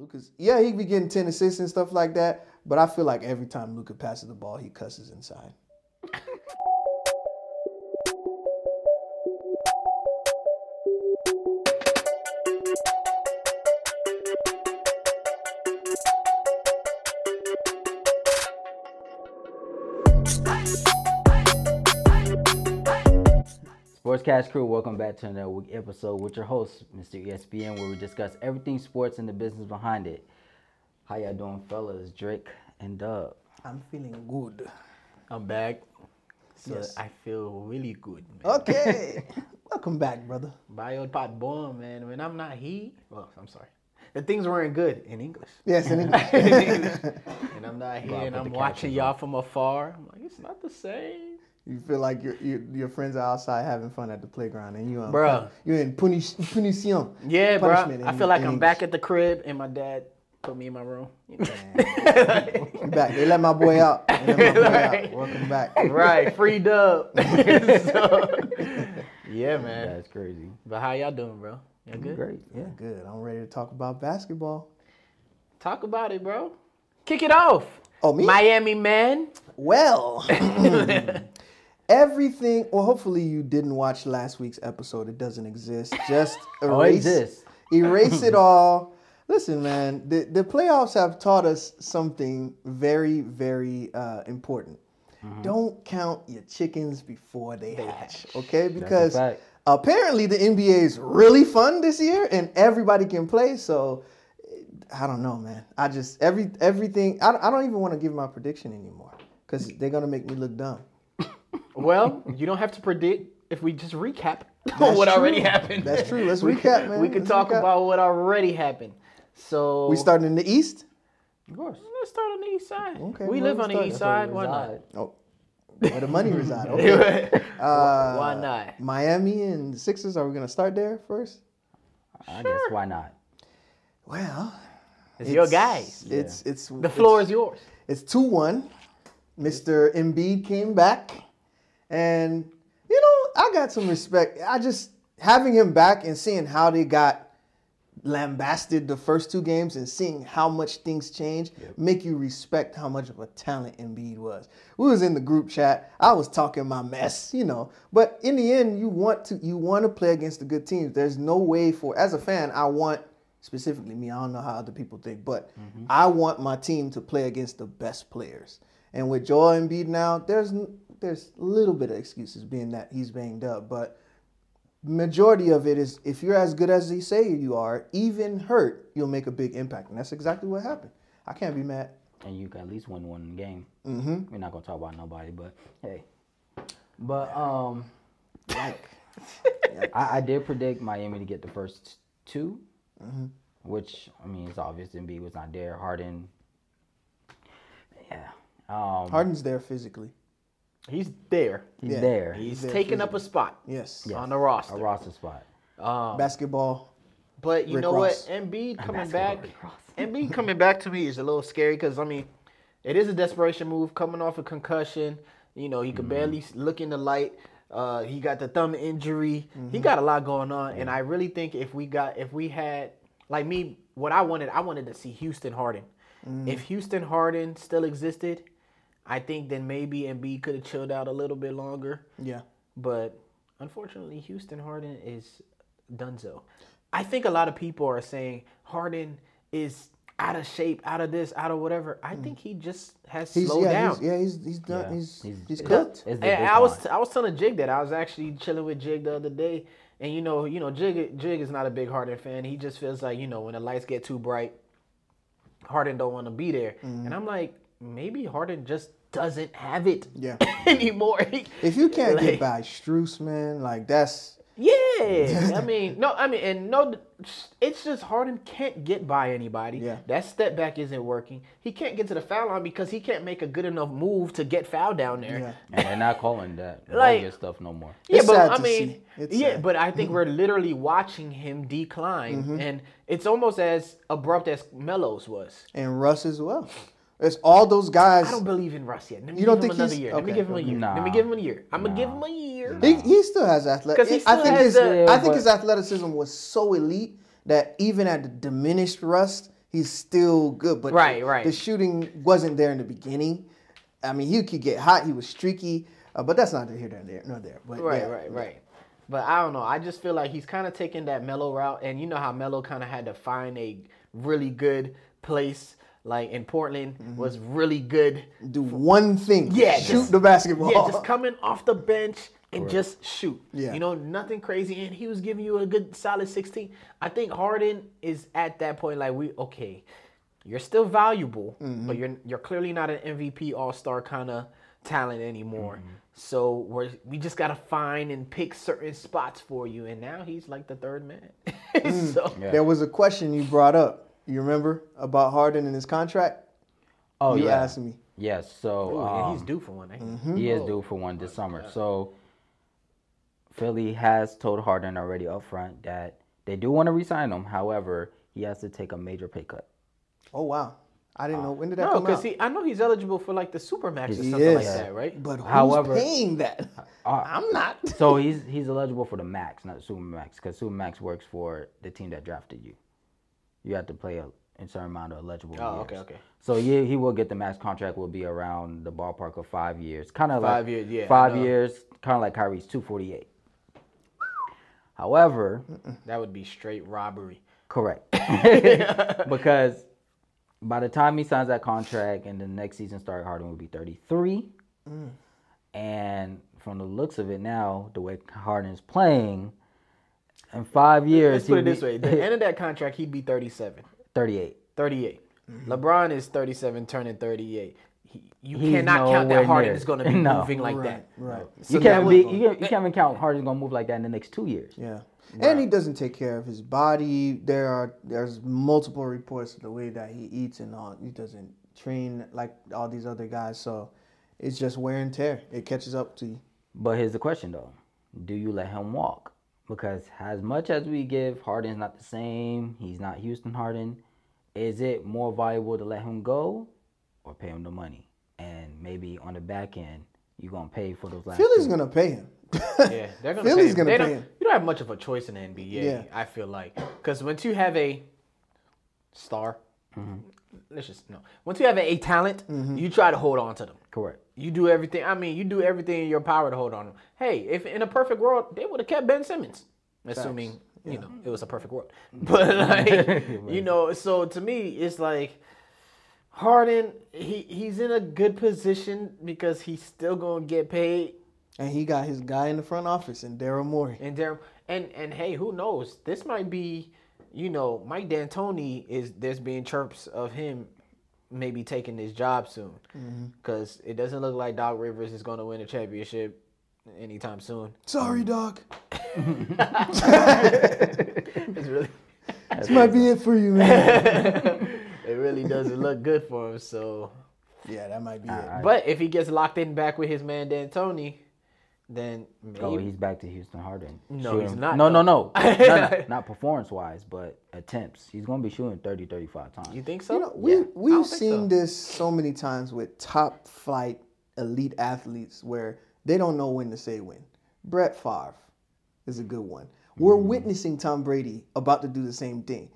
Lucas, yeah, he be getting ten assists and stuff like that. But I feel like every time Luka passes the ball, he cusses inside. Sportscast crew, welcome back to another week episode with your host, Mr. ESPN, where we discuss everything sports and the business behind it. How y'all doing, fellas? Drake and Dub. I'm feeling good. I'm back. So Yes. I feel really good, man. Okay, welcome back, brother. Bio pot bomb, man. When I'm not here, well, I'm sorry. The things weren't good in English. Yes, and In English. and I'm not here Well, and I'm watching y'all from afar. I'm like, it's not the same. You feel like your your your friends are outside having fun at the playground, and you um, Bruh. you're in punish, punition. Yeah, bro. I feel like I'm English. back at the crib and my dad put me in my room. You back? They let my boy out. My boy Right. out. Welcome back. right, free dub. So, yeah, man. That's crazy. But how y'all doing, bro? Y'all good? Great, yeah. Good. I'm ready to talk about basketball. Talk about it, bro. Kick it off. Oh, me? Miami man. Well, everything. Well, hopefully you didn't watch last week's episode. It doesn't exist. Just erase, Oh, it erase it all. Listen, man. The the playoffs have taught us something very, very uh, important. Mm-hmm. Don't count your chickens before they, hatch. Okay, because apparently the NBA is really fun this year, and everybody can play. So. I don't know, man. I just every everything. I, I don't even want to give my prediction anymore because they're gonna make me look dumb. Well, you don't have to predict if we just recap That's what already happened. That's true. Let's we recap, could, man. We could Let's talk recap. about what already happened. So We starting in the east. Of course. Let's start on the east side. Okay, we live on the east side. Why not? Oh, where the money reside. Okay. Uh, Why not? Miami and Sixers. Are we gonna start there first? I guess why not? Well, It's, your guys. It's it's The floor is yours. It's two one. Mr. Embiid came back, and you know I got some respect. I just having him back and seeing how they got lambasted the first two games and seeing how much things change make you respect how much of a talent Embiid was. We was in the group chat. I was talking my mess, you know. But in the end, you want to you want to play against the good teams. There's no way for as a fan, I want specifically me. I don't know how other people think, but mm-hmm. I want my team to play against the best players. And with Joel Embiid now, there's there's a little bit of excuses being that he's banged up, but majority of it is if you're as good as they say you are, even hurt, you'll make a big impact, and that's exactly what happened. I can't be mad. And you can at least win one game. Mm-hmm. We're not gonna talk about nobody, but hey. But um, Like, I, I did predict Miami to get the first 2 Mm-hmm. which I mean it's obvious. Embiid was not there. Harden, yeah, um, Harden's there physically. He's there. he's Yeah. there. He's there taking up a spot Yes. Yes. on the roster. a roster spot. Um, Basketball. But you Rick know Ross. what? Embiid coming back. Rick Ross. Embiid coming back to me is a little scary because I mean, it is a desperation move coming off a concussion. You know, he could barely look in the light. Uh, he got the thumb injury. He got a lot going on, and I really think if we got if we had like me, what I wanted, I wanted to see Houston Harden. If Houston Harden still existed, I think then maybe Embiid could have chilled out a little bit longer. Yeah. But unfortunately, Houston Harden is donezo. I think a lot of people are saying Harden is out of shape, out of this, out of whatever. I think he just has He's slowed yeah, down. He's, yeah, he's he's done. Yeah. He's he's, He's- cooked. It's the And I was. I was telling Jig that I was actually chilling with Jig the other day, and you know you know Jig Jig is not a big Harden fan. He just feels like you know when the lights get too bright, Harden don't want to be there. Mm-hmm. And I'm like maybe Harden just doesn't have it Yeah. anymore. If you can't like- get by Strus, man, like that's Yeah, I mean, no, I mean, and no, it's just Harden can't get by anybody. Yeah. That step back isn't working. He can't get to the foul line because he can't make a good enough move to get foul down there. yeah. and they're not calling that Like- bogus stuff no more. Yeah, It's but sad I mean, yeah, sad. but I think we're literally watching him decline, Mm-hmm. and it's almost as abrupt as Melo's was. And Russ as well. It's all those guys. I don't believe in Russ yet. Let me You don't give him think another he's- year. Let me give him a okay. year. Let me give him a year. I'm gonna give him a year. He, he still has athletic. 'Cause he I still think has his the- I think his athleticism was so elite that even at the diminished rust, he's still good. But Right, the, right. the shooting wasn't there in the beginning. I mean, he could get hot. He was streaky, uh, but that's not here nor there. Nor there. But Right, yeah. right, right. But I don't know. I just feel like he's kind of taking that Melo route, and you know how Melo kind of had to find a really good place. Like in Portland, was really good. Do one thing. Yeah, shoot just- the basketball. Yeah, just coming off the bench and just shoot. Yeah. You know, nothing crazy. And he was giving you a good solid 16. I think Harden is at that point like we okay, you're still valuable, Mm-hmm. but you're you're clearly not an MVP all-star kind of talent anymore. So we're we just gotta find and pick certain spots for you. And now he's like the third man. Mm. so Yeah. There was a question you brought up. You remember about Harden and his contract? Oh you yeah. asked me. Yes. So Ooh, and he's um, due for one. ain't he? Mm-hmm. he is due for one this summer. So Philly has told Harden already up front that they do want to resign him. However, he has to take a major pay cut. Oh wow, I didn't know when did that No, come because out. he I know he's eligible for like the supermax or He something like that, right? But who's However- paying that? Uh, I'm not. so he's he's eligible for the max, not the super max, because super max works for the team that drafted you. You have to play a, a certain amount of eligible Oh, years. okay, okay. So yeah, he will get the max contract. Will be around the ballpark of five years, kind of like Five years, yeah, five years, kind of like Kyrie's two forty eight. However, That would be straight robbery. correct, because by the time he signs that contract and the next season start, Harden will be thirty three, mm. and from the looks of it now, the way Harden's playing, in five years, Let's put it he'll this way: the end of that contract, he'd be 37, 38. 38. Mm-hmm. LeBron is 37, turning 38. He, you He's cannot count that nowhere Harden near- is going to be No. moving like Right, that. right. So you can't would- be you can't, you can't even count Harden's gonna move like that in the next two years. Yeah. And he doesn't take care of his body. There are there's multiple reports of the way that he eats and all. He doesn't train like all these other guys, so it's just wear and tear. It catches up to you. But here's the question though: Do you let him walk? Because as much as we give, Harden's not the same. He's not Houston Harden. Is it more valuable to let him go, or pay him the money? And maybe on the back end, you're gonna pay for those last. Philly's gonna pay him. Yeah, they're gonna Philly's pay him. gonna pay him. You don't have much of a choice in the NBA. Yeah. I feel like because once you have a star, Mm-hmm. let's just no. Once you have a, talent, you try to hold on to them. correct. You do everything. I mean, you do everything in your power to hold on. Hey, if in a perfect world, they would have kept Ben Simmons, assuming you know it was a perfect world. But like, you know, so to me, it's like Harden. He he's in a good position because he's still gonna get paid. And he got his guy in the front office and Daryl Morey. And Daryl and and hey, who knows? This might be, you know, Mike D'Antoni is there's being chirps of him maybe taking this job soon mm-hmm. because it doesn't look like Doc Rivers is going to win a championship anytime soon. Sorry, mm. Doc. It's really, This might be it for you, man. it really doesn't look good for him. So, yeah, that might be it. but if he gets locked in back with his man D'Antoni, then maybe. Oh, he's back to Houston Harden. No, he's not, No, no, no, no, no. Not performance wise, but attempts. He's gonna be shooting 30, 35 times. you think so? You know, we, yeah. We've seen so. this so many times with top flight elite athletes where they don't know when to say when. Brett Favre is a good one. We're Mm. witnessing Tom Brady about to do the same thing.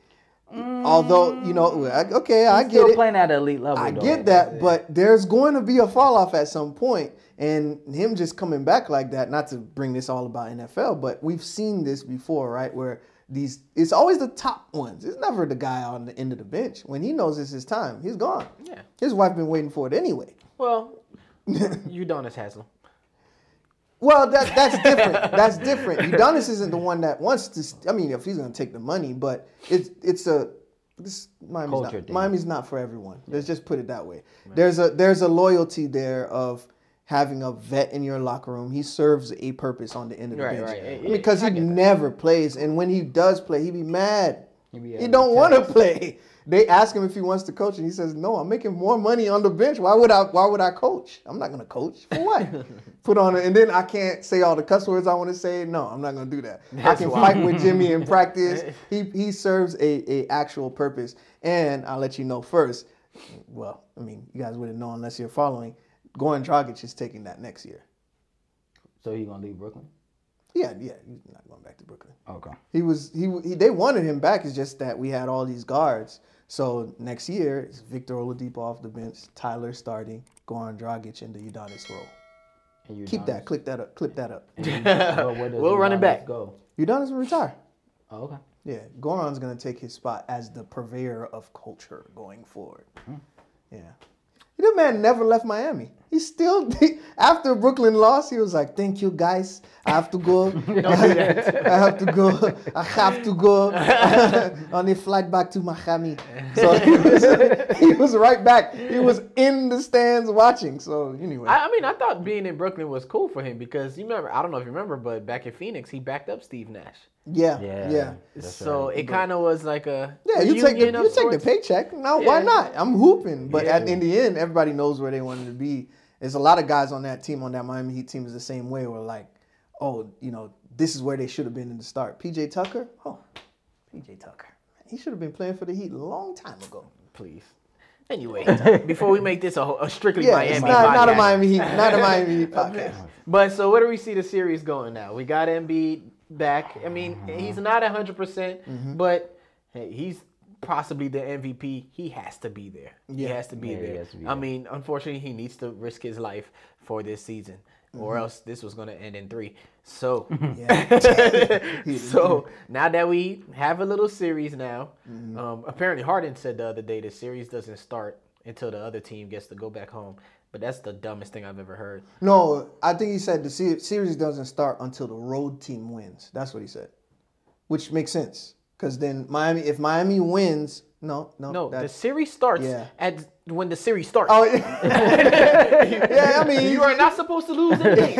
Although you know, okay, I get still it. playing at an elite level. I though. get that, but there's going to be a fall off at some point, and him just coming back like that. Not to bring this all about NFL, but we've seen this before, right? Where these, it's always the top ones. It's never the guy on the end of the bench. When he knows it's his time, he's gone. Yeah. His wife been waiting for it anyway. Well, Udonis Haslem. Well, that that's different. that's different. Udonis isn't the one that wants to. I mean, if he's going to take the money, but it's it's a this Miami's Culture not, thing. Miami's not for everyone. Let's just put it that way. There's a there's a loyalty there of having a vet in your locker room. He serves a purpose on the end of the Right, bench right. Because he I get that. never plays, and when he does play, he be mad. He He, be having don't want to play. They ask him if he wants to coach, and he says, "No, I'm making more money on the bench. Why would I? Why would I coach? I'm not gonna coach for what? Put on it, and then I can't say all the cuss words I want to say. No, I'm not gonna do that. I can wild. fight with Jimmy in practice. He he serves a, a actual purpose, and I'll let you know first. Well, I mean, you guys wouldn't know unless you're following. Goran Dragic is taking that next year. So he gonna leave Brooklyn? Yeah, yeah, he's not going back to Brooklyn. Okay. He was he, he they wanted him back. It's just that we had all these guards, So next year, it's Victor Oladipo off the bench, Tyler starting, Goran Dragic in the Udonis role. And you Keep that, clip that up, clip that up. and you- but where does We'll run it back. Go. Udonis will retire. Oh, okay. Yeah, Goran's gonna take his spot as the purveyor of culture going forward. Hmm. Yeah, the man never left Miami. He still after Brooklyn lost, he was like, "Thank you guys. I have to go. I have to go. I have to go on the flight back to Miami." So he was, he was right back. He was in the stands watching. So anyway, I, I mean, I thought being in Brooklyn was cool for him because you remember, I don't know if you remember, but back in Phoenix, he backed up Steve Nash. yeah, Yeah. yeah. So right. it kind of was like a Yeah, you take the reunion of you take the paycheck. Now why not? I'm hooping, but Yeah. at, in the end, everybody knows where they wanted to be. There's a lot of guys on that team, on that Miami Heat team, is the same way. Where like, oh, you know, this is where they should have been in the start. PJ Tucker, oh, PJ Tucker, he should have been playing for the Heat a long time ago. Please. Anyway, before we make this a, a strictly Yeah, Miami not, not a podcast. Miami Heat, not a Miami Heat podcast. But so where do we see the series going now? We got Embiid back. I mean, he's not hundred percent, Mm-hmm. but hey, he's possibly the MVP. He has to be there. He has to be Yeah, there. to be I there. mean, unfortunately, he needs to risk his life for this season, Mm-hmm. or else this was going to end in three. So, so now that we have a little series now, Mm-hmm. um, apparently Harden said the other day the series doesn't start until the other team gets to go back home. But that's the dumbest thing I've ever heard. No, I think he said the series doesn't start until the road team wins. That's what he said, which makes sense because then Miami, if Miami wins, no, no, No, the series starts Yeah. at when the series starts. oh, yeah, yeah I mean, you are not supposed to lose any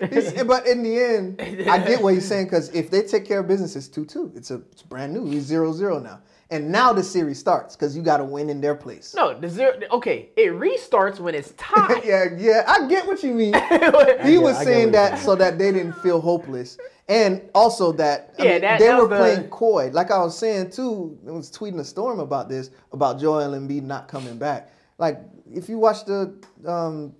but in the end, I get what he's saying because if they take care of business, it's 2 2. It's, a, it's brand new. He's 0 0 now. And now the series starts because you got to win in their place. No, the zero. Okay, it restarts when it's tied. yeah, yeah, I get what you mean. He get- was saying that so that they didn't feel hopeless. And also that, Yeah, mean, that- they that were the- playing coy. Like I was saying too, I was tweeting a storm about this, about Joel Embiid not coming back. Like, if you watch the um,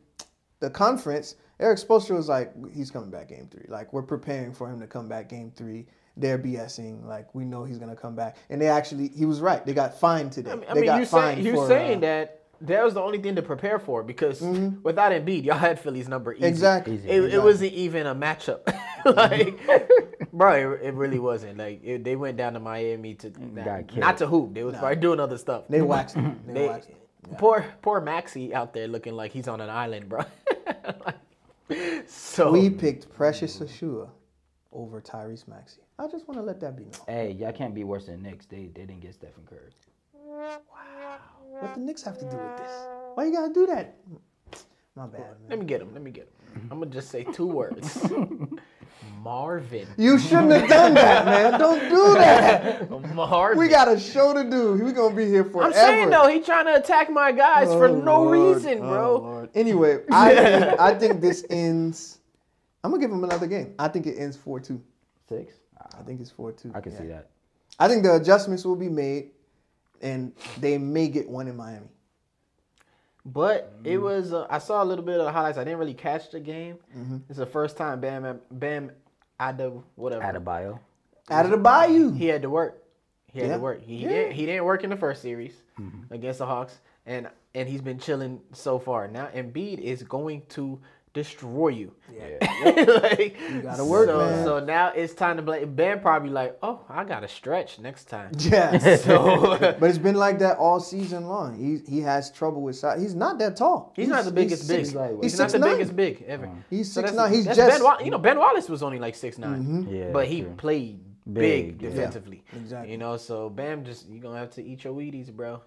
the conference, Erik Spoelstra was like, he's coming back game three. Like, we're preparing for him to come back game three. They're BSing. Like, we know he's going to come back. And they actually, he was right. They got fined today. I mean, I they mean got you fined saying you for, saying uh, that that was the only thing to prepare for because without Embiid, y'all had Philly's number easy. Exactly. Easy. It, it wasn't even a matchup. like, bro, it, it really wasn't. Like, it, they went down to Miami to not, not to hoop. They was probably doing other stuff. They waxed him. They, They- waxed him. Poor poor Maxey out there looking like he's on an island, bro. so We picked Precious Achiuwa over Tyrese Maxey. I just want to let that be known. Hey, y'all can't be worse than Knicks. They, they didn't get Stephen Curry. Wow. What the Knicks have to do with this? Why you gotta do that? My bad, let me get him. Let me get him. Mm-hmm. I'm gonna just say two words. Marvin. You shouldn't have done that, man. Don't do that. Marvin. We got a show to do. We gonna be here forever. I'm saying though, he trying to attack my guys for Oh, no Lord. reason, Oh, bro. Lord. Anyway, I think, I think this ends. I'm gonna give him another game. I think it ends four two. Six? I think it's four two. I can see that. I think the adjustments will be made, and they may get one in Miami. But Mm-hmm. it was. Uh, I saw a little bit of the highlights. I didn't really catch the game. Mm-hmm. It's the first time Bam Bam Ada whatever Adebayo. Out of the bayou. he had to work. He had Yeah. to work. He Yeah. didn't. He didn't work in the first series Mm-hmm. against the Hawks, and and he's been chilling so far. Now Embiid is going to destroy you. Yeah. like, You gotta work, so, man. So now it's time to blame. Ben probably like, oh, I gotta stretch next time. Yeah. So but it's been like that all season long. He he has trouble with size. He's not that tall. He's, not the biggest big. six- lightweight. He's, He's not six the nine. biggest big ever. He's So six that's- nine. He's just Mm-hmm. ben, Wa- you know Ben Wallace was only like six nine, Yeah, but he true. played big, Big, yeah. defensively. Exactly. You know, so Bam just you're gonna have to eat your Wheaties, bro.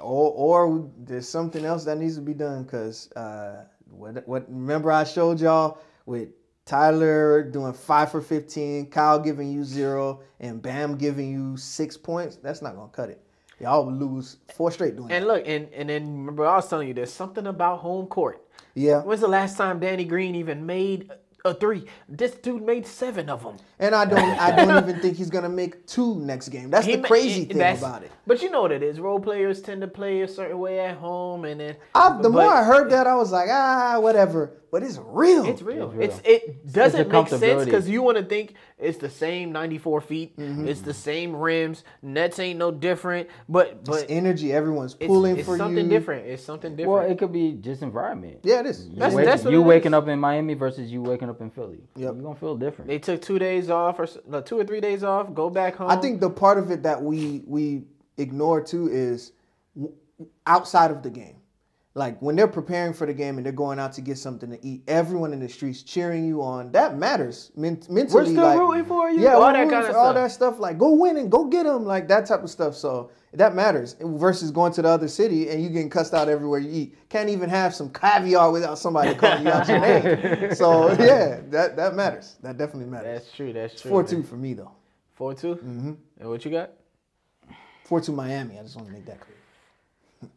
or or there's something else that needs to be done because uh, what what remember I showed y'all with Tyler doing five for fifteen, Kyle giving you zero, and Bam giving you six points. That's not gonna cut it. Y'all lose four straight doing And that. look, and and then remember I was telling you there's something about home court. Yeah, When's the last time Danny Green even made a three? This dude made seven of them. and I don't I don't even think he's gonna make two next game. That's the crazy thing about it. But you know what it is. Role players tend to play a certain way at home, and then I, the more I heard that, I was like, ah, whatever. But it's real. It's real. It's It's, it doesn't It's make sense because you want to think It's the same 94 feet. Mm-hmm. It's the same rims. Nets ain't no different. But but It's energy. Everyone's it's, pulling it's for something you. different. It's something different. Well, it could be just environment. Yeah, it is. You, That's- wake- that's what you it waking is. up in Miami versus you waking up in Philly. Yep. You're gonna feel different. they took two days off or no, two or three days off. Go back home. I think the part of it that we we ignore too is outside of the game. Like when they're preparing for the game and they're going out to get something to eat, everyone in the streets cheering you on. That matters Men- mentally. We're still like- rooting for you. Yeah, All we're that rooting kinda for all stuff. that stuff. Like go win and go get them. Like that type of stuff. So that matters versus going to the other city and you getting cussed out everywhere you eat. Can't even have some caviar without somebody calling you out your name. So yeah, that that matters. That definitely matters. that's true. That's true. Four two for me though. Four 2 Mm-hmm. And what you got? Four two Miami. I just want to make that clear.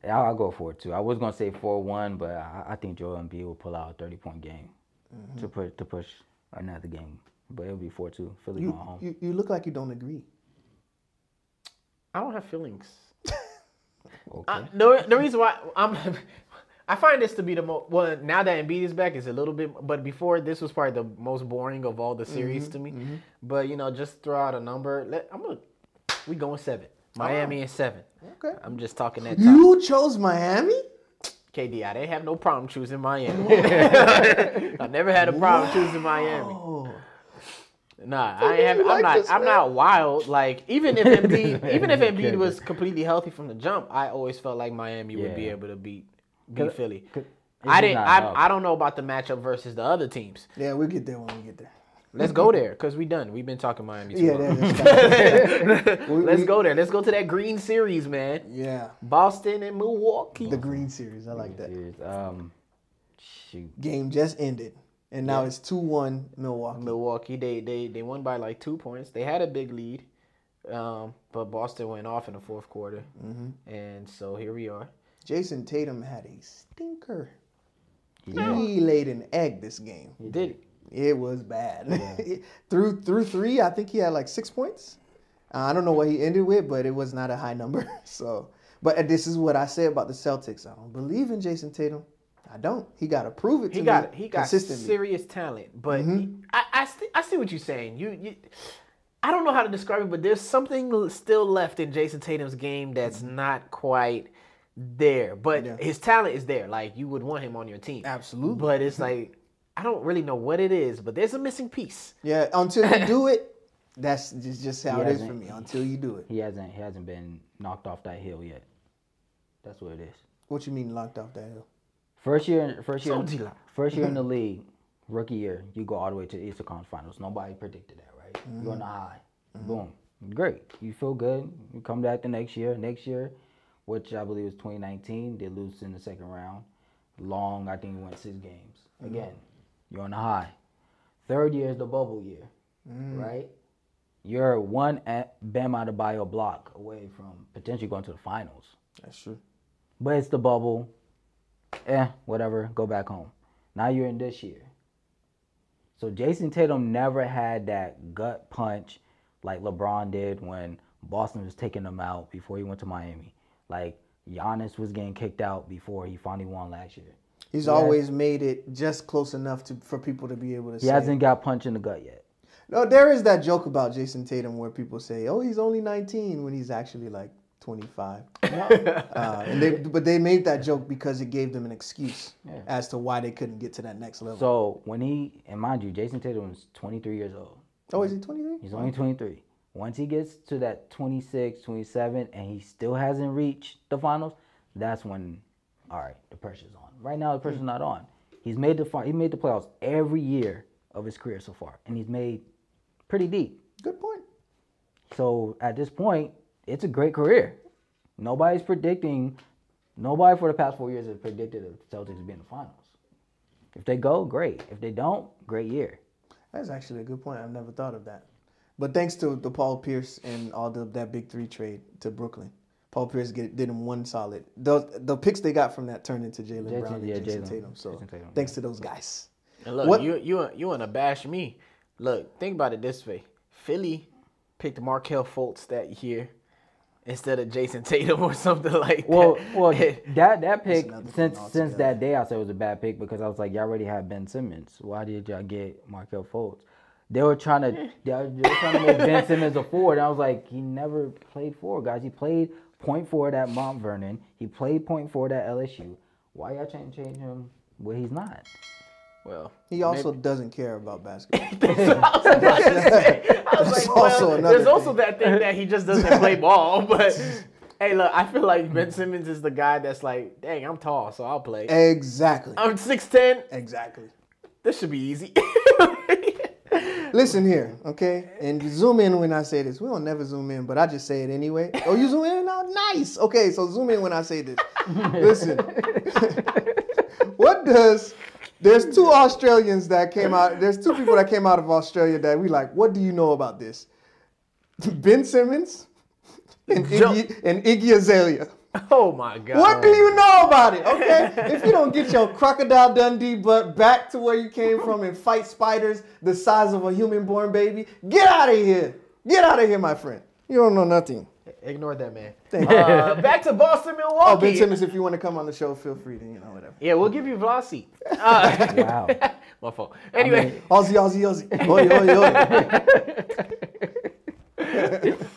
I'll, I'll go four two. I was gonna say four one, but I, I think Joel Embiid will pull out a thirty point game Mm-hmm. to put to push another game. But it'll be four two. Philly You, going home. you you look like you don't agree. I don't have feelings. okay. I, the, the reason why I'm, I find this to be the most. Well, now that Embiid is back, it's a little bit. But before, this was probably the most boring of all the series to me. But you know, just throw out a number. Let, I'm gonna. We going seven. Miami oh. is seven. Okay. I'm just talking that top. You chose Miami? KD, I didn't have no problem choosing Miami. I never had a problem choosing Miami. Oh. Nah, I ain't have, I'm not. this, I'm man? not wild. Like even if Embiid, even if Embiid was completely healthy from the jump, I always felt like Miami would be able to beat beat Philly. I didn't. I. I don't know about the matchup versus the other teams. Yeah, we'll get there when we get there. Let's go there because we done. We've been talking Miami. Too Yeah, long. that, We- Let's we- go there. Let's go to that green series, man. yeah. Boston and Milwaukee. The green series. I like that. Series. Um, shoot. Game just ended. And now it's 2 1 Milwaukee. Milwaukee, they they they won by like two points. They had a big lead, um, but Boston went off in the fourth quarter, Mm-hmm. and so here we are. Jayson Tatum had a stinker. Yeah. He laid an egg this game. He did. It was bad. through through three, I think he had like six points. Uh, I don't know what he ended with, but it was not a high number. So, but this is what I say about the Celtics. I don't believe in Jayson Tatum. I don't. He got to prove it to He me got he got. Mm-hmm. serious talent, but he- I I, st- I see what you're saying. You you. I don't know how to describe it, but there's something still left in Jayson Tatum's game that's not quite there. But Mm-hmm. Yeah. his talent is there. Like you would want him on your team. Absolutely. But it's like I don't really know what it is, but there's a missing piece. Yeah, until you do it, that's just, just how He it is for me. Until you do it. He hasn't he hasn't been knocked off that hill yet. That's what it is. What you mean knocked off that hill? First year, first year, So first year in the league, rookie year, you go all the way to the Eastern Conference Finals. Nobody predicted that, right? You're on the mm-hmm. high, boom, great. You feel good. You come back the next year. Next year, which I believe was 2019, they lose in the second round. Long, I think, we went six games. Mm-hmm. Again, you're on the high. Third year is the bubble year, right? You're one at Bam Adebayo block away from potentially going to the finals. That's true. But it's the bubble. Eh, whatever. Go back home. Now you're in this year. So Jayson Tatum never had that gut punch like LeBron did when Boston was taking him out before he went to Miami. Like Giannis was getting kicked out before he finally won last year. He's He always made it just close enough to for people to be able to see. He hasn't got punched in the gut yet. No, there is that joke about Jayson Tatum where people say, "Oh, he's only 19" when he's actually like 25. uh, and they, but they made that joke because it gave them an excuse Yeah. as to why they couldn't get to that next level. So when he and mind you, Jayson Tatum is 23 years old. oh, is he 23? He's only 23. Once he gets to that 26, 27, and he still hasn't reached the finals, that's when, all right, the pressure's on. Right now, the hmm. pressure's not on. He's made the he made the playoffs every year of his career so far, and he's made pretty deep. Good point. So at this point, it's a great career. Nobody's predicting. Nobody for the past four years has predicted the Celtics to be in the finals. If they go, great. If they don't, great year. That's actually a good point. I've never thought of that. But thanks to the Paul Pierce and all the that big three trade to Brooklyn, Paul Pierce get, did him one solid. The the picks they got from that turned into Jaylen Brown and yeah, Jayson Jaylen- Tatum. So Jayson Tatum, thanks to those guys. And look, What- you you you want to bash me? Look, think about it this way: Philly picked Markelle Fultz that year instead of Jayson Tatum or something like Well, that. well, that that pick since since that day I said it was a bad pick because I was like, y'all already have Ben Simmons. Why did y'all get Markelle Fultz? They were trying to they were, they were trying to make Ben Simmons a forward. And I was like, he never played forward, guys. He played point forward at Montverde. He played point forward at LSU. Why y'all trying to change him where he's not? Well, He also doesn't care about basketball. I was about to say, I was That's like, also another there's also thing. that thing that he just doesn't play ball. But hey, look, I feel like Ben Simmons is the guy that's like, dang, I'm tall, so I'll play. exactly. I'm 6'10. Exactly. This should be easy. Listen here, okay? And zoom in when I say this. We don't never zoom in, but I just say it anyway. Oh, you zoom in now? Nice. Okay, so zoom in when I say this. Listen. what does there's two Australians that came out. There's two people that came out of Australia that we like. What do you know about this? Ben Simmons and Iggy, and Iggy Azalea. Oh my god. What do you know about it? Okay, if you don't get your crocodile Dundee butt back to where you came from and fight spiders the size of a human-born baby, get out of here. Get out of here, my friend. You don't know nothing. Ignore that man. Thank you. Uh, back to Boston, Milwaukee. Oh, Ben Simmons, if you want to come on the show, feel free to, you know, whatever. Yeah, we'll give you Vlassi. Uh, Wow. my fault. Anyway, Aussie, Aussie, Aussie. Oi, oi, oi.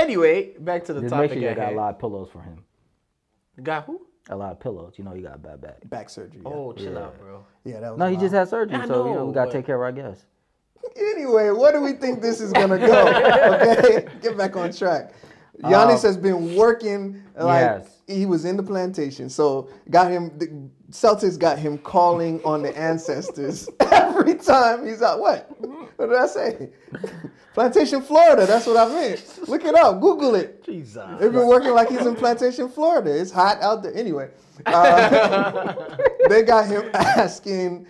Anyway, back to the Just topic make sure you got a lot of pillows for him. Got who? A lot of pillows. You know you got a bad back. Back surgery. Yeah, Oh, chill out, bro. yeah that was No, he wild. just had surgery, I so you know know, we gotta but- take care of our guests. Anyway, where do we think this is gonna go? Okay, get back on track. Giannis Um, has been working like Yes. He was in the plantation, so got him. The Celtics got him calling on the ancestors every time he's out. What? What did I say? Plantation, Florida. That's what I meant. Look it up. Google it. Jesus. They've been working like he's in Plantation, Florida. It's hot out there. Anyway, uh, they got him asking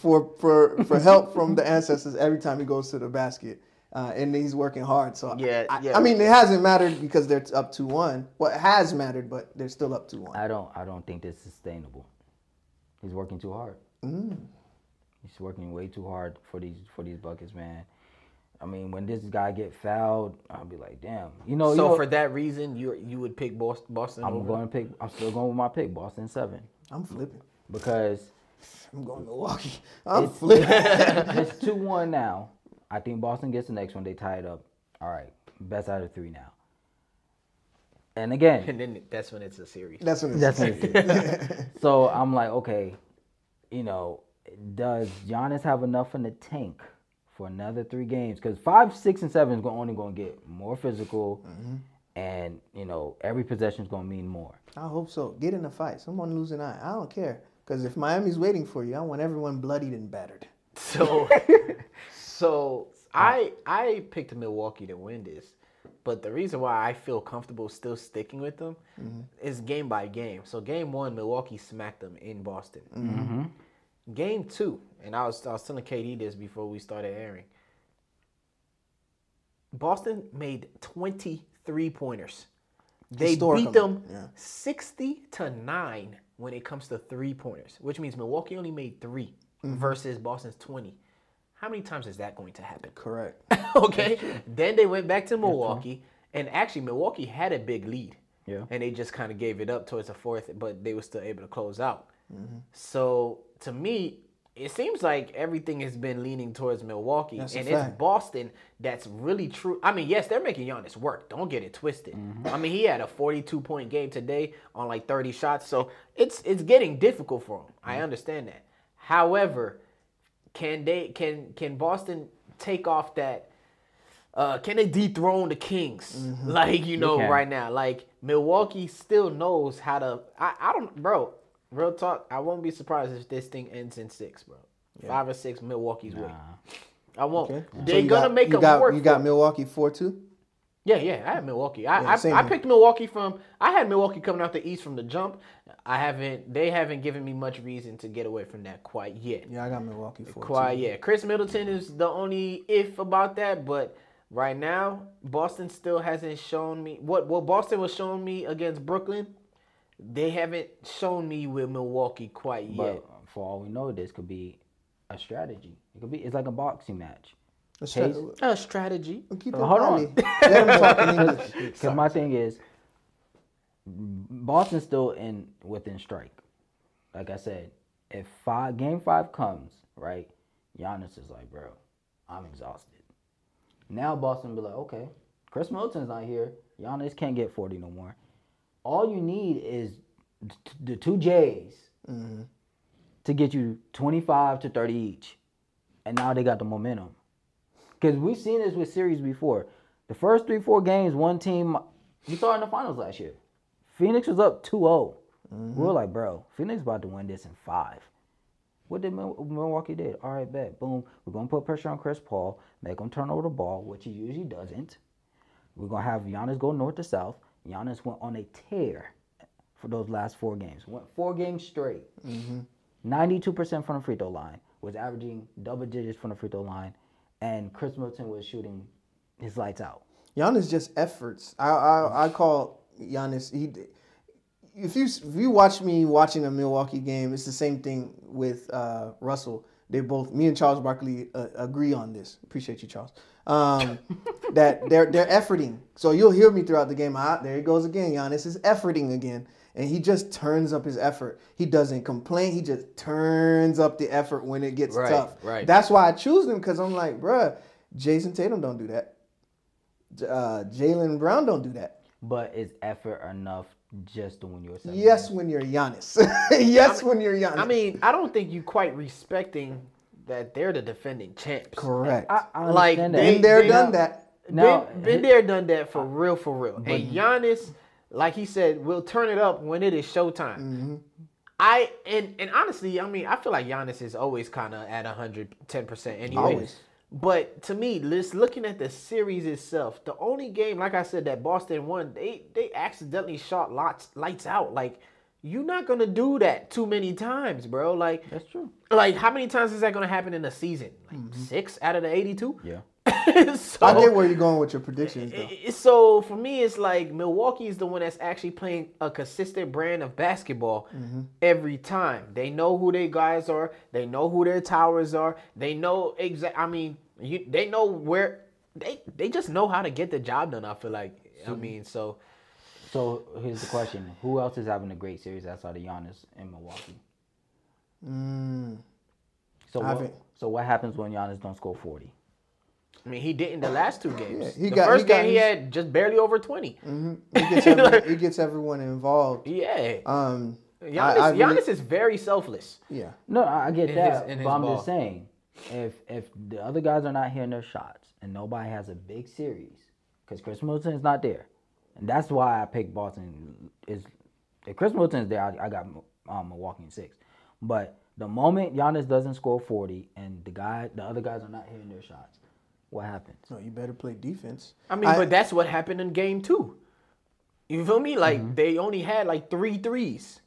for for for help from the ancestors every time he goes to the basket, uh, and he's working hard. So Yeah, I, yeah. I mean, it hasn't mattered because they're up to one. Well, has mattered, but they're still up to one. I don't I don't think this is sustainable. He's working too hard. Mm. He's working way too hard for these for these buckets, man. I mean, when this guy get fouled, I'll be like, damn. You know, you So know, for that reason, you you would pick Boston. Boston I'm over? going to pick. I'm still going with my pick, Boston seven, I'm flipping. because I'm going Milwaukee. I'm It's- flipping. it's two one now. I think Boston gets the next one. They tie it up. All right, best out of three now. And again, And then that's when it's a series. That's what it's. That's what it so I'm like, okay, you know, does Giannis have enough in the tank for another three games? Because five, six, and seven is only going to get more physical, mm-hmm. and you know, every possession is going to mean more. I hope so. Get in a fight. Someone lose an eye. I don't care. Because if Miami's waiting for you, I want everyone bloodied and battered. So, so I I picked Milwaukee to win this, but the reason why I feel comfortable still sticking with them mm-hmm. is game by game. So game one, Milwaukee smacked them in Boston. Mm-hmm. Game two, and I was I was telling KD this before we started airing. Boston made twenty three pointers. They beat them yeah. sixty to nine when it comes to three pointers, which means Milwaukee only made 3 mm-hmm. versus Boston's twenty. How many times is that going to happen? Correct. okay. Then they went back to Milwaukee, and actually Milwaukee had a big lead. Yeah. And they just kind of gave it up towards the fourth, but they were still able to close out. Mm-hmm. So to me, it seems like everything has been leaning towards Milwaukee, That's and it's. Boston that's really true. I mean, yes, they're making Giannis work. Don't get it twisted. Mm-hmm. I mean, he had a 42 point game today on like 30 shots, so it's it's getting difficult for him. I Mm-hmm. understand that. However, can they can can Boston take off that? Uh, can they dethrone the Kings? Mm-hmm. Like you know right now, like Milwaukee still knows how to. I I don't, bro. Real talk. I won't be surprised if this thing ends in six, bro. Five or six, Milwaukee's way. I won't. Okay. They're you gonna got- make you them got, work. You for got. Milwaukee 4 2? Yeah, yeah, I had Milwaukee. I Yeah, I, I picked Milwaukee from. I had Milwaukee coming out the East from the jump. I haven't. They haven't given me much reason to get away from that quite yet. Yeah, I got Milwaukee 4 Quite yeah. Khris Middleton is the only if about that, but right now Boston still hasn't shown me what what Boston was showing me against Brooklyn. They haven't shown me with Milwaukee quite But yet. for all we know, this could be a strategy. It could be. It's like a boxing match. Let's A strategy. Keep Uh, hold on. Let him talk in English. Because my thing is, Boston's still in within strike. Like I said, if five game five comes, right, Giannis is like, bro, I'm exhausted. Now Boston be like, okay, Khris Middleton's not here. Giannis can't get 40 no more. All you need is t- the two J's to get you 25 to 30 each. And now they got the momentum. Because we've seen this with series before. The first three, four games, one team, you saw in the finals last year. Phoenix was up 2 0. We were like, bro, Phoenix about to win this in five. What did Milwaukee did? All right, bet. Boom. We're gonna put pressure on Chris Paul, make him turn over the ball, which he usually doesn't. We're gonna have Giannis go north to south. Giannis went on a tear for those last four games. Went four games straight. Mm-hmm. 92% from the free throw line. Was averaging double digits from the free throw line, and Khris Middleton was shooting his lights out. Giannis just efforts. I I, I call Giannis. He, if you if you watch me watching a Milwaukee game, it's the same thing with uh, Russell. They both, me and Charles Barkley, uh, agree on this. Appreciate you, Charles. Um, that they're they're efforting. So you'll hear me throughout the game. Ah, there he goes again. Giannis is efforting again, and he just turns up his effort. He doesn't complain. He just turns up the effort when it gets Right, tough. right. That's why I choose him because I'm like, bruh, Jayson Tatum don't do that uh, Jaylen Brown don't do that. But is effort enough just to win you a seven? Yes, when you're Giannis. yes, when you're Giannis. I mean, I don't think you quite respecting that they're the defending champs. correct. I, I Like, understand they- Been there, done that. Now, been, been there, done that for real, for real. And Giannis, like he said, we'll turn it up when it is showtime. Mm-hmm. I and and honestly, I mean, I feel like Giannis is always kind of at hundred ten percent anyway. Always. But to me, just looking at the series itself, the only game, like I said, that Boston won, they they accidentally shot lots lights out. Like you're not gonna do that too many times, bro. Like That's true. like how many times is that gonna happen in a season? Like six out of the eighty-two. Yeah. so, I get where you're going with your predictions, though. So for me, it's like Milwaukee is the one that's actually playing a consistent brand of basketball every time. They know who their guys are. They know who their towers are. They know exact. I mean, you, they know where. They they just know how to get the job done. I feel like. I mean, so So here's the question: Who else is having a great series outside of Giannis in Milwaukee? Mm, So what, so what happens when Giannis don't score forty? I mean, he didn't the last two games. Yeah, he the got- first he got game he had just barely over twenty. he, gets everyone, he gets everyone involved. Yeah, Um, Giannis, I- I really- Giannis is very selfless. yeah. No, I I get In that, his- in his but I'm ball. just saying, if if the other guys are not hitting their shots and nobody has a big series, because Khris Middleton is not there, and that's why I picked Boston. Is if Khris Middleton is there, I, I got um, Milwaukee in six. But the moment Giannis doesn't score 40 and the guy, the other guys are not hitting their shots, what happens? So you better play defense. I mean, but that's what happened in game two. You feel me? Like mm-hmm. they only had like three threes,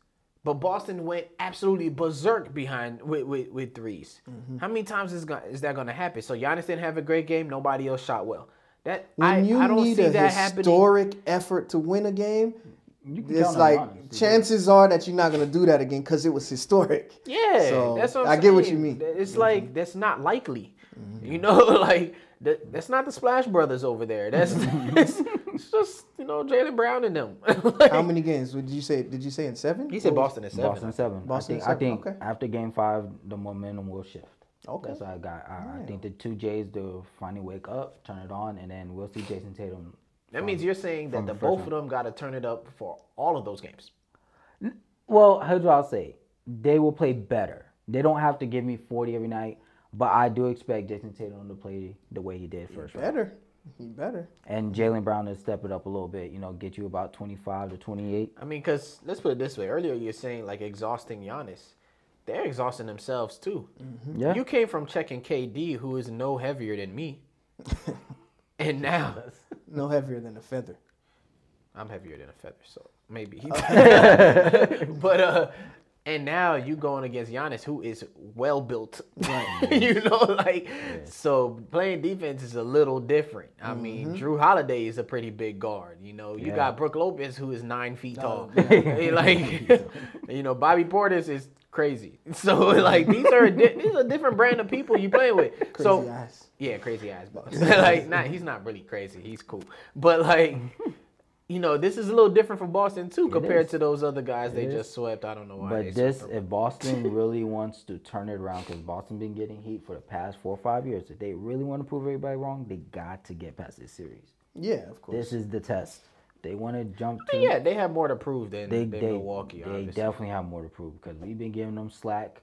but Boston went absolutely berserk behind with with, with 3s mm-hmm. How many times is go- is that going to happen? So Giannis didn't have a great game. Nobody else shot well. That when I, you I don't need see a that happening. historic effort to win a game, it's count on like Giannis to do chances are that you're not going to do that again because it was historic. Yeah, So, that's what I'm I get what you mean. It's like mm-hmm. that's not likely. You know, like that, that's not the Splash Brothers over there. That's it's, it's just you know Jaylen Brown and them. Like, How many games? Did you say? Did you say in seven? he said Boston is seven. Boston seven. Boston I think, seven, I think okay. after game five, the momentum will shift. Okay. That's what I got. I, I think the two J's will finally wake up, turn it on, and then we'll see Jayson Tatum. That means you're saying that the the both of them got to turn it up for all of those games. Well, here's what I'll say. They will play better. They don't have to give me 40 every night, but I do expect Jayson Tatum to play the way he did first round. Better. He better. And Jaylen Brown to step it up a little bit, you know, get you about 25 to 28. I mean, because let's put it this way. Earlier, you're saying like exhausting Giannis. They're exhausting themselves too. Yeah. You came from checking KD, who is no heavier than me, and now No heavier than a feather. I'm heavier than a feather, so maybe. He, but uh, and now you going against Giannis, who is well built. you know, like so playing defense is a little different. I mean, mm-hmm. Jrue Holiday is a pretty big guard. You know, you Yeah. got Brook Lopez, who is nine feet tall. like, you know, Bobby Portis is crazy. So like these are a di- these are a different brand of people you playing with. Crazy so eyes. yeah, crazy ass boss. like, not he's not really crazy. He's cool, but like, you know, this is a little different from Boston too, compared is. to those other guys they It is. just swept. I don't know why. they But this, swept if Boston really wants to turn it around, because Boston been getting heat for the past four or five years, if they really want to prove everybody wrong, they got to get past this series. Yeah, of course. This is the test. They want to jump to. yeah, they have more to prove than, they, than they, Milwaukee. they obviously. definitely have more to prove because we've been giving them slack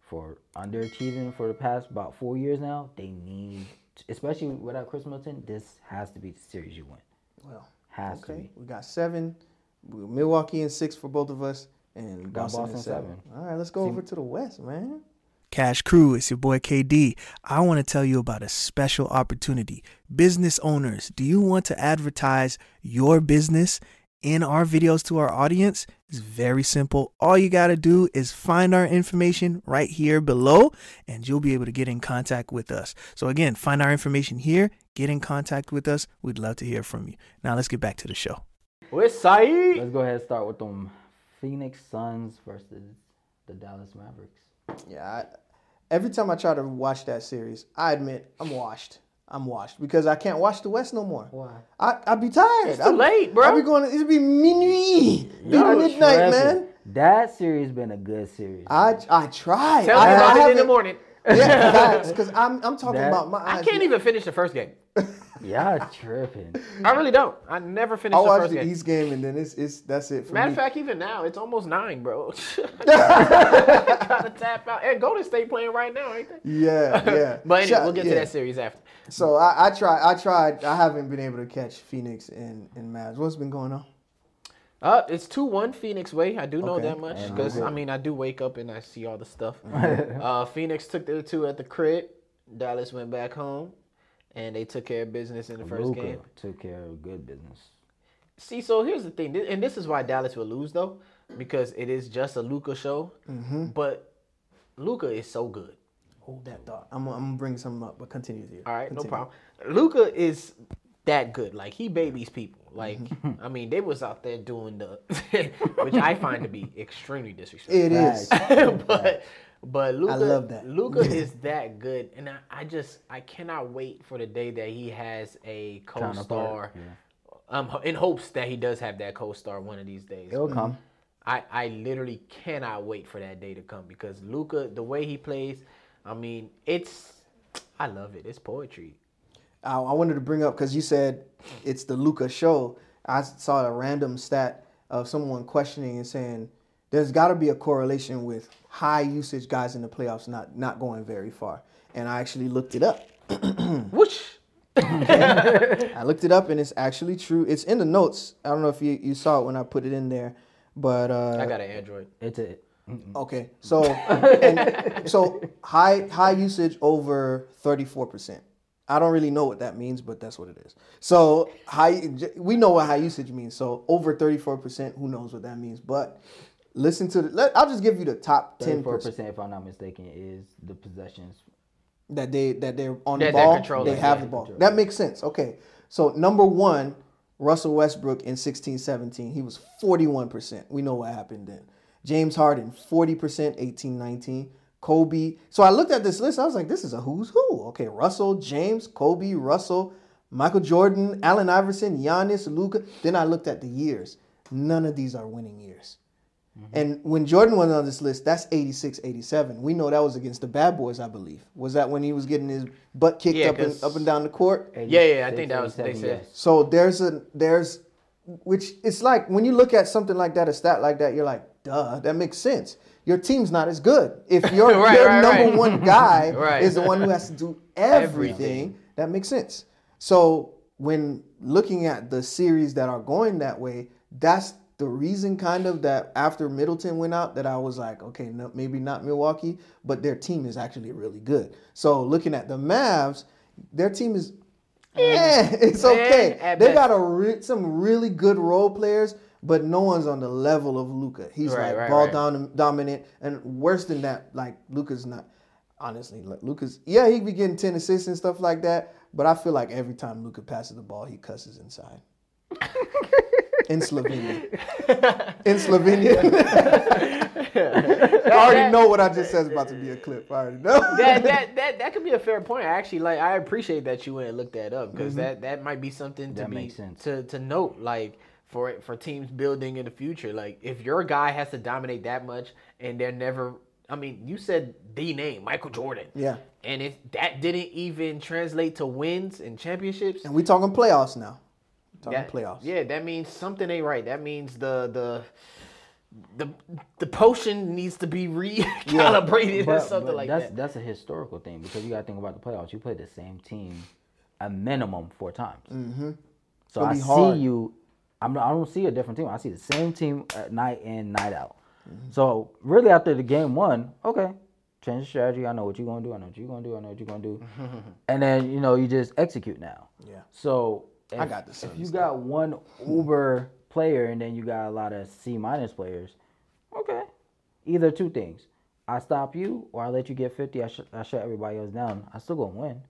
for underachieving for the past about four years now. They need, especially without Khris Middleton, this has to be the series you win. well, Has to okay. be. We got seven. Milwaukee and six for both of us, and Got Boston, Boston and seven. seven. All right, let's go over to the West, man. Cash Crew, it's your boy KD. I want to tell you about a special opportunity. Business owners, do you want to advertise your business in our videos to our audience? It's very simple. All you got to do is find our information right here below, and you'll be able to get in contact with us. So, again, find our information here, get in contact with us. We'd love to hear from you. Now, let's get back to the show. With Saeed. Let's go ahead and start with them Phoenix Suns versus the Dallas Mavericks. Yeah, I, every time I try to watch that series, I admit I'm washed. I'm washed because I can't watch the West no more. Why? I I be tired. It's too I'm, late, bro. I'll be going. It'll be minuit, be Y'all midnight, man. That series been a good series. I I tried. Tell I, me I about it in the haven't- morning. Yeah, because I'm I'm talking That- about my I can't even finish the first game. Y'all tripping. I really don't. I never finish. I finished the watched first the game. East game and then it's it's that's it for Matter of fact, even now, it's almost nine, bro. Gotta tap out. And Golden State playing right now, ain't they? yeah, yeah. But anyway, Shout- we'll get to that series after. So I, I tried. I tried. I haven't been able to catch Phoenix and and Mavs. What's been going on? Uh, it's two one Phoenix way. I do know Okay. that much And because Luka. I mean I do wake up and I see all the stuff. uh, Phoenix took the two at the crib. Dallas went back home, and they took care of business in the first Luka game. took care of good business. See, so here's the thing, and this is why Dallas will lose though, because it is just a Luka show. Mm-hmm. But Luka is so good. Hold that thought. I'm, I'm gonna bring something up, but continue here. All right, no problem. Luka is that good. Like he babies people. Like. I mean, they was out there doing the, which I find to be extremely disrespectful. It is. but but Luka, I love that. Luka is that good, and I, I just I cannot wait for the day that he has a co-star. Counterpart, yeah. Um, in hopes that he does have that co-star one of these days. It'll come. I, I literally cannot wait for that day to come because Luka, the way he plays, I mean, it's I love it. It's poetry. I, I wanted to bring up because you said it's the Luka show. I saw a random stat of someone questioning and saying there's got to be a correlation with high usage guys in the playoffs not not going very far. And I actually looked it up. Whoosh. I looked it up and it's actually true. It's in the notes. I don't know if you, you saw it when I put it in there, but uh, I got an Android. It's a Okay, so and, so high high usage over thirty four percent. I don't really know what that means, but that's what it is. So high, we know what high usage means. So over thirty four percent, who knows what that means? But listen to the. Let, I'll just give you the top ten thirty-four percent percent, if I'm not mistaken, is the possessions. that they that they're on That the they're ball. They have yeah. the ball. Control. That makes sense. Okay, so number one, Russell Westbrook in sixteen seventeen, he was forty one percent. We know what happened then. James Harden, 40%, 18 19. Kobe. So I looked at this list. I was like, this is a who's who. Okay, Russell, James, Kobe, Russell, Michael Jordan, Allen Iverson, Giannis, Luka. Then I looked at the years. None of these are winning years. Mm-hmm. And when Jordan was on this list, that's 86, 87. We know that was against the bad boys, I believe. Was that when he was getting his butt kicked Yeah, up and up and down the court? Yeah, yeah, I think that was- they 86, said. So there's a there's which it's like when you look at something like that, a stat like that, you're like, duh, that makes sense. Your team's not as good. If your, Right, your right, number right. one guy is the one who has to do everything, Everything. that makes sense. So when looking at the series that are going that way, that's the reason kind of that after Middleton went out that I was like, okay, no, maybe not Milwaukee, but their team is actually really good. So looking at the Mavs, their team is yeah, it's Eh, okay. They got a re- some really good role players, but no one's on the level of Luka. He's Right, like right, ball right. dom- dominant, and worse than that, like Luka's not. Honestly, like Luka's, yeah, he be getting ten assists and stuff like that, but I feel like every time Luka passes the ball, he cusses inside. In Slovenia. In Slovenia. I already know what I just said is about to be a clip. I already know. that, that that that could be a fair point. I actually like I appreciate that you went and looked that up Mm-hmm. because that that might be something to That be makes sense. to to note. Like for it for teams building in the future. Like if your guy has to dominate that much and they're never I mean, you said the name, Michael Jordan. Yeah. And if that didn't even translate to wins and championships, And we talking playoffs now. Talking that, playoffs. Yeah, that means something ain't right. That means the the the the potion needs to be recalibrated or But- something but like that's, that. That's a historical thing because you got to think about the playoffs. You play the same team a minimum four times. Mm-hmm. So I be see you. I'm, I don't see a different team. I see the same team at night in, night out. Mm-hmm. So really, after the game one, okay, change the strategy. I know what you're gonna do. I know what you're gonna do. I know what you're gonna do. and then you know you just execute now. Yeah. So if, I got the if you though. got one Uber player and then you got a lot of C minus players, okay. Either two things. I stop you or I let you get 50. I, sh- I shut everybody else down. I still gonna win.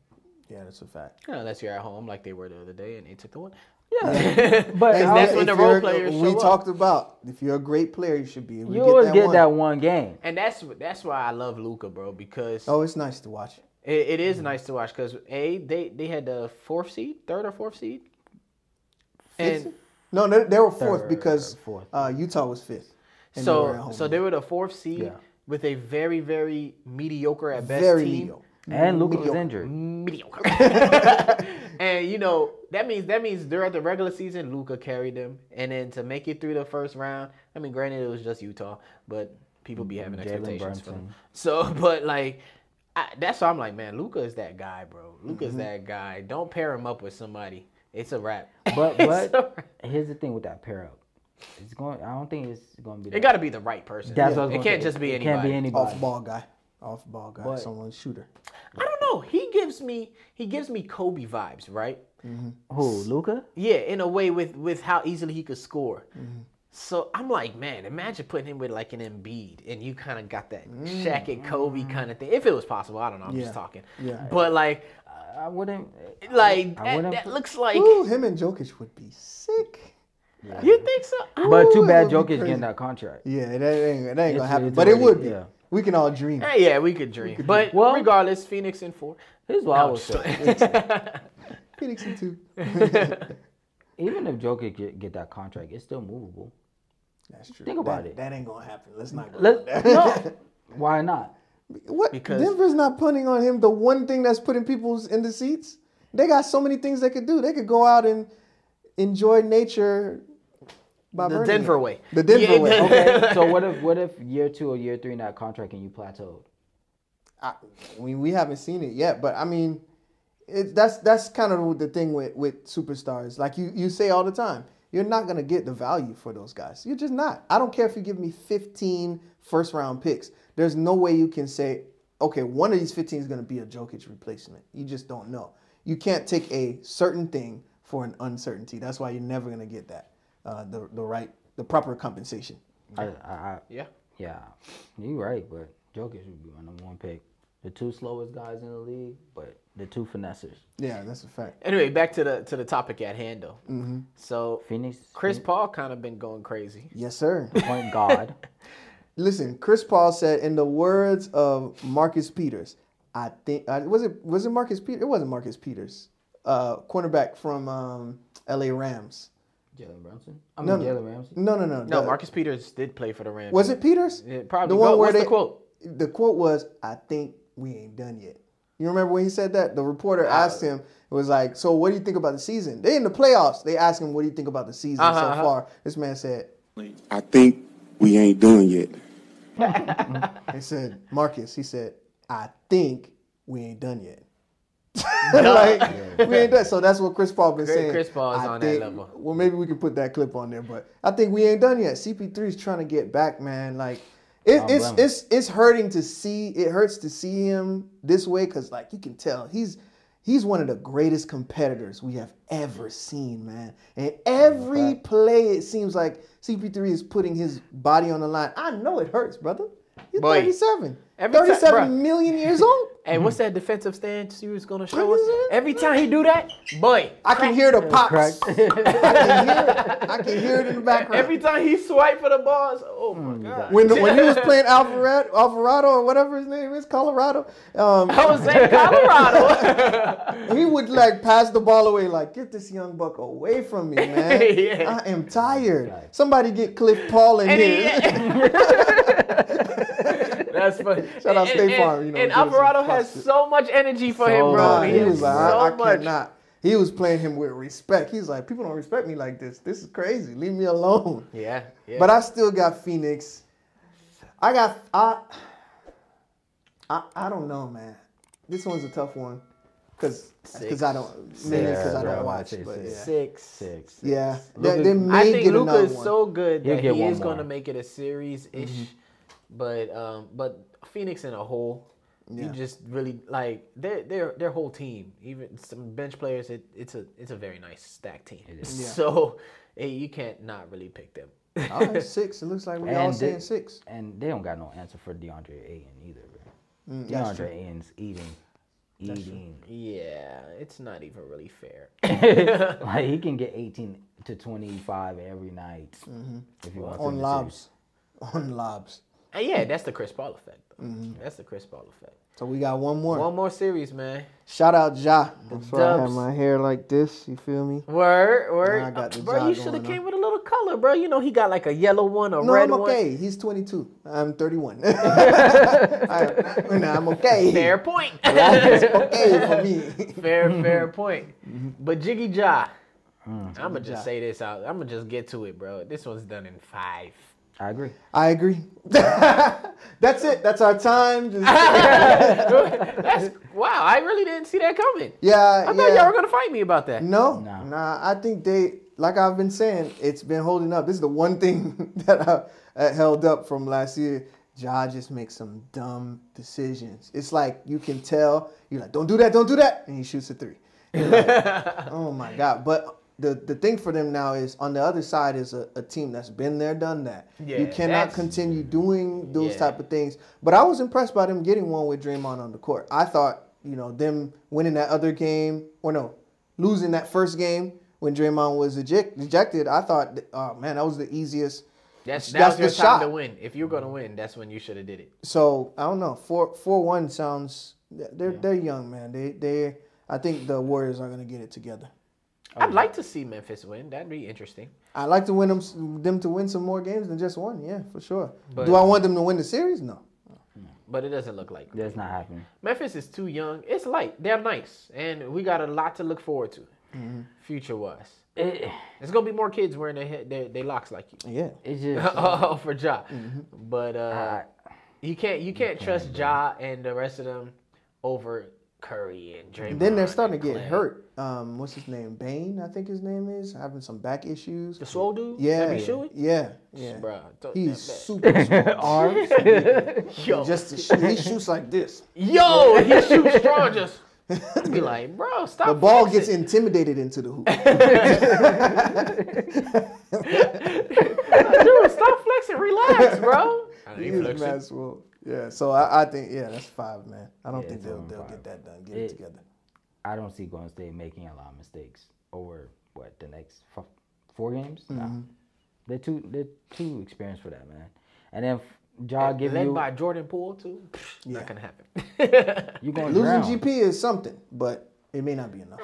Yeah, that's a fact. Yeah, unless you're at home like they were the other day and they took the one. Yeah, but And that's when the role players we show up. talked about if you're a great player, you should be able to you get always that get one. that one game. And that's that's why I love Luka, bro, because Oh, it's nice to watch. it, it Mm-hmm. nice to watch. Because a they they had the fourth seed, third or fourth seed, and No, they, they were fourth Third, because fourth. Uh, Utah was fifth. and they so so they were the fourth seed Yeah. with a very very mediocre at best very team. mediocre. And Luka was injured. mediocre. and you know that means that means throughout the regular season, Luka carried them, and then to make it through the first round. I mean, granted it was just Utah, but people be having Jalen expectations for them. Brunson. So, but like. I, that's why I'm like, man, Luka is that guy, bro. Luka's Mm-hmm. that guy. Don't pair him up with somebody. It's a wrap. But but wrap. here's the thing with that pair up. It's going. I don't think it's going to be. it got to be the right person. That's what I was it can't say. just be It anybody. Can't be anybody. off ball guy, off ball guy, But- someone shooter. I don't know. He gives me he gives me Kobe vibes, right? Mm-hmm. Who? Luka? Yeah, in a way with with how easily he could score. Mm-hmm. So I'm like, man, imagine putting him with like an Embiid, and you kind of got that mm-hmm. Shaq and Kobe kind of thing. If it was possible, I don't know. I'm. Yeah. just talking. Yeah. But like, I wouldn't. Uh, like I that, wouldn't that put- looks like. Ooh, him and Jokic would be sick. You think so? But Ooh, too bad would Jokic getting that contract. Yeah, that ain't, that ain't It's- gonna happen. it's But it would be. yeah. We can all dream. Eh, yeah, we could dream. But Well- regardless, Phoenix in four. Here's what I No, would just- say. Phoenix in two. Even if Jokic get, get that contract, it's still movable. That's true. Think about That- it. That ain't gonna happen. Let's not go Let, there. no. Why not? What? Because- Denver's not punting on him. The one thing that's putting people in the seats. They got so many things they could do. They could go out and enjoy nature. By The burning Denver way. The Denver Yeah, way. Okay. so what if what if year two or year three in that contract and you plateaued? I, we we haven't seen it yet, but I mean, it, that's that's kind of the thing with with superstars. Like you you say all the time, you're not gonna get the value for those guys. You're just not. I don't care if you give me 15 first round picks. There's no way you can say, okay, one of these 15 is gonna be a Jokic replacement. You just don't know. You can't take a certain thing for an uncertainty. That's why you're never gonna get that uh, the the right the proper compensation. I, I, I, Yeah. yeah, you're right. But Jokic would be my number one pick. The two slowest guys in the league, but the two finessers. Yeah, that's a fact. Anyway, back to the to the topic at hand though. Mm-hmm. So Phoenix, Chris Paul kind of been going crazy. Yes, sir. point guard. Listen, Chris Paul said, in the words of Marcus Peters, I think uh, was it was it Marcus Peters? It wasn't Marcus Peters, uh, cornerback from um, L.A. Rams. Jalen Brunson. I No, mean no. Jalen Ramsey. No, no, no. No, the- Marcus Peters did play for the Rams. Was it Peters? Yeah, probably. The one What- where what's they, the quote? The quote was, "I think we ain't done yet." You remember when he said that? The reporter Uh, asked him, "It was like, so what do you think about the season?" They in the playoffs. They asked him, "What do you think about the season Uh-huh, so uh-huh. far?" This man said, I think we ain't done yet. He said, Marcus, he said, I think we ain't done yet. like we ain't done. So that's what Chris Paul been Chris- saying. Chris Paul is I on that level. Well, maybe we can put that clip on there, but I think we ain't done yet. CP3 is trying to get back, man. Like it, it's him. it's it's hurting to see. It hurts to see him this way because like you can tell he's he's one of the greatest competitors we have ever seen, man. And every play, it seems like CP3 is putting his body on the line. I know it hurts, brother. He's Boy, 37. every 37 bruh. million years old. Hey, what's that defensive stance you was gonna show us? Every time he do that, boy, I can hear the pops. Crack. I can hear it. I can hear it in the background. every time he swipe for the balls, oh my god. when when he was playing Alvarado, Alvarado or whatever his name is, Colorado, um, Jose Colorado. he would like pass the ball away, like get this young buck away from me, man. Yeah. I am tired. Somebody get Cliff Paul in And here. he- That's funny. Shout out And- State Farm, you know, and give us some Alvarado has so much energy for him, bro. Much. he, he was like, so I, I much. cannot. He was playing him with respect. He's like, people don't respect me like this. This is crazy. Leave me alone. Yeah, yeah. But I still got Phoenix. I got I. I, I don't know, man. This one's a tough one, cause cause I don't maybe Six, because I don't I'd watch. say But six. yeah, six. Six. yeah. Luka- They, they may I think get Luka is one. so good that he is going to make it a series ish. Mm-hmm. But um, but Phoenix in a whole, you just really like their their their whole team. Even some bench players, it, it's a it's a very nice stacked team. Yeah. So you can't not really pick them. All right, six. It looks like we all saying six. And they don't got no answer for DeAndre Ayton either, bro. Mm. DeAndre Ayton's eating, eating. yeah, it's not even really fair. like he can get 18 to 25 every night if he wants to Mm-hmm. On in lobs, on lobs. And yeah, that's the Chris Paul effect. Though. Mm-hmm. That's the Chris Paul effect. So we got one more. One more series, man. Shout out Ja. That's why I have my hair like this. You feel me? Word, word. Nah, I got the bro, job you should have going on. came with a little color, bro. You know he got like a yellow one, a red one. No, red I'm one. okay. He's 22. I'm 31. I, nah, I'm okay. Fair point. It's okay for me. fair, fair point. Mm-hmm. But Jiggy Ja, Mm. I'm gonna just say this out. I'm gonna just get to it, bro. This one's done in five. I agree. I agree. That's it. That's our time. Just, That's wow. I really didn't see that coming. yeah, I thought yeah. y'all were gonna fight me about that. No, No. nah. I think they, like I've been saying, it's been holding up. This is the one thing that I, uh, held up from last year. Ja just makes some dumb decisions. It's like you can tell. You're like, don't do that, don't do that, and he shoots a three. Like, oh my god! But the the thing for them now is on the other side is a, a team that's been there, done that. Yeah, you cannot continue doing those Yeah. type of things. But I was impressed by them getting one with Draymond on the court. I thought, you know, them winning that other game, or no, losing that first game when Draymond was eject, ejected. I thought, oh man, that was the easiest. That's That's that's your the time to shot. win. If you're gonna win, that's when you should have did it. So I don't know. Four four one sounds. They're they're young, man. They they. I think the Warriors are gonna get it together. I'd like to see Memphis win. That'd be interesting. I'd like to win them them to win some more games than just one. Yeah, for sure. But- Do I want them to win the series? No. But it doesn't look like That's not happening. Memphis is too young. It's light. They're nice, and we got a lot to look forward to, Mm-hmm. future wise. It, There's gonna be more kids wearing their head, their, their locks like you. Yeah. it's just oh, for Ja. Mm-hmm. But uh, you can't you can't trust Ja and the rest of them over Curry and Draymond. Then they're starting to get Clay. hurt. Um, what's his name? Bane, I think his name is having some back issues. The swole dude. Yeah, that be shooting. yeah, yeah. Bruh, don't- He's super strong. arms. Yo, Just to shoot, he shoots like this. yo, he shoots strong. Just be like, bro, stop. The ball gets intimidated into the hoop. Dude, stop flexing. Relax, bro. I know He you is flexing. Mad swole. Yeah, so I, I think yeah, that's five, man. I don't Yeah, think they'll they'll five. get that done. Get it, It- together. I don't see Golden State making a lot of mistakes over what the next f- four games. Mm-hmm. No, they're too they're too experienced for that, man. And then Ja give Led you by Jordan Poole too. Yeah. Not gonna happen. you going Losing drown. GP is something, but it may not be enough.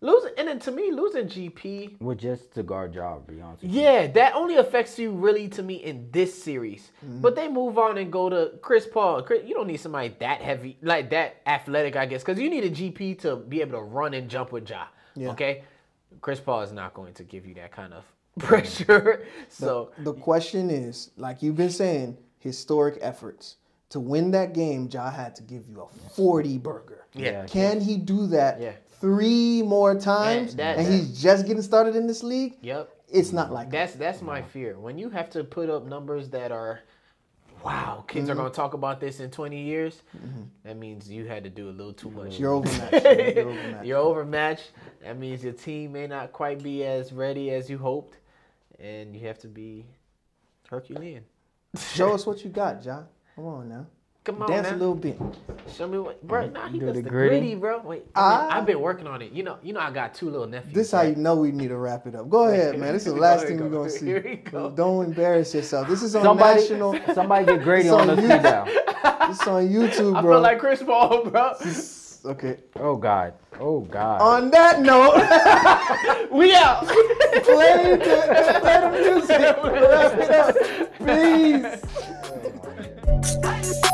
Losing, and then to me, losing GP with just to guard Ja. Be honest. with you. Yeah, that only affects you really to me in this series. Mm-hmm. But they move on and go to Chris Paul. Chris, you don't need somebody that heavy, like that athletic, I guess, because you need a GP to be able to run and jump with Ja. Yeah. Okay, Chris Paul is not going to give you that kind of pressure. so The question is, like you've been saying, historic efforts. To win that game, Ja had to give you a 40 burger. Yeah. Can he do that Yeah. Three more times? that- and that- he's just getting started in this league? yep, It's not like that's that's my fear. When you have to put up numbers that are, wow, kids are Mm-hmm. going to talk about this in twenty years. That means you had to do a little too much. You're overmatched. You're overmatched. You're overmatched. That means your team may not quite be as ready as you hoped, and you have to be Herculean. Show us what you got, John. Come on now. Come on, Dance now. a little bit. Show me what, bro. Nah, he Do does the the gritty. gritty, bro. Wait. I have been working on it. You know, you know, I got two little nephews. This how you know we need to wrap it up. Go ahead, man. This is the last ahead, thing go. we're gonna see. Here we go. Don't embarrass yourself. This is on Somebody, national. somebody get Grady on on the you. speed down. This on YouTube, bro. I bro. feel like Chris Paul, bro. okay. Oh God. Oh God. On that note, we out. play the, play the music. Wrap it up. Peace.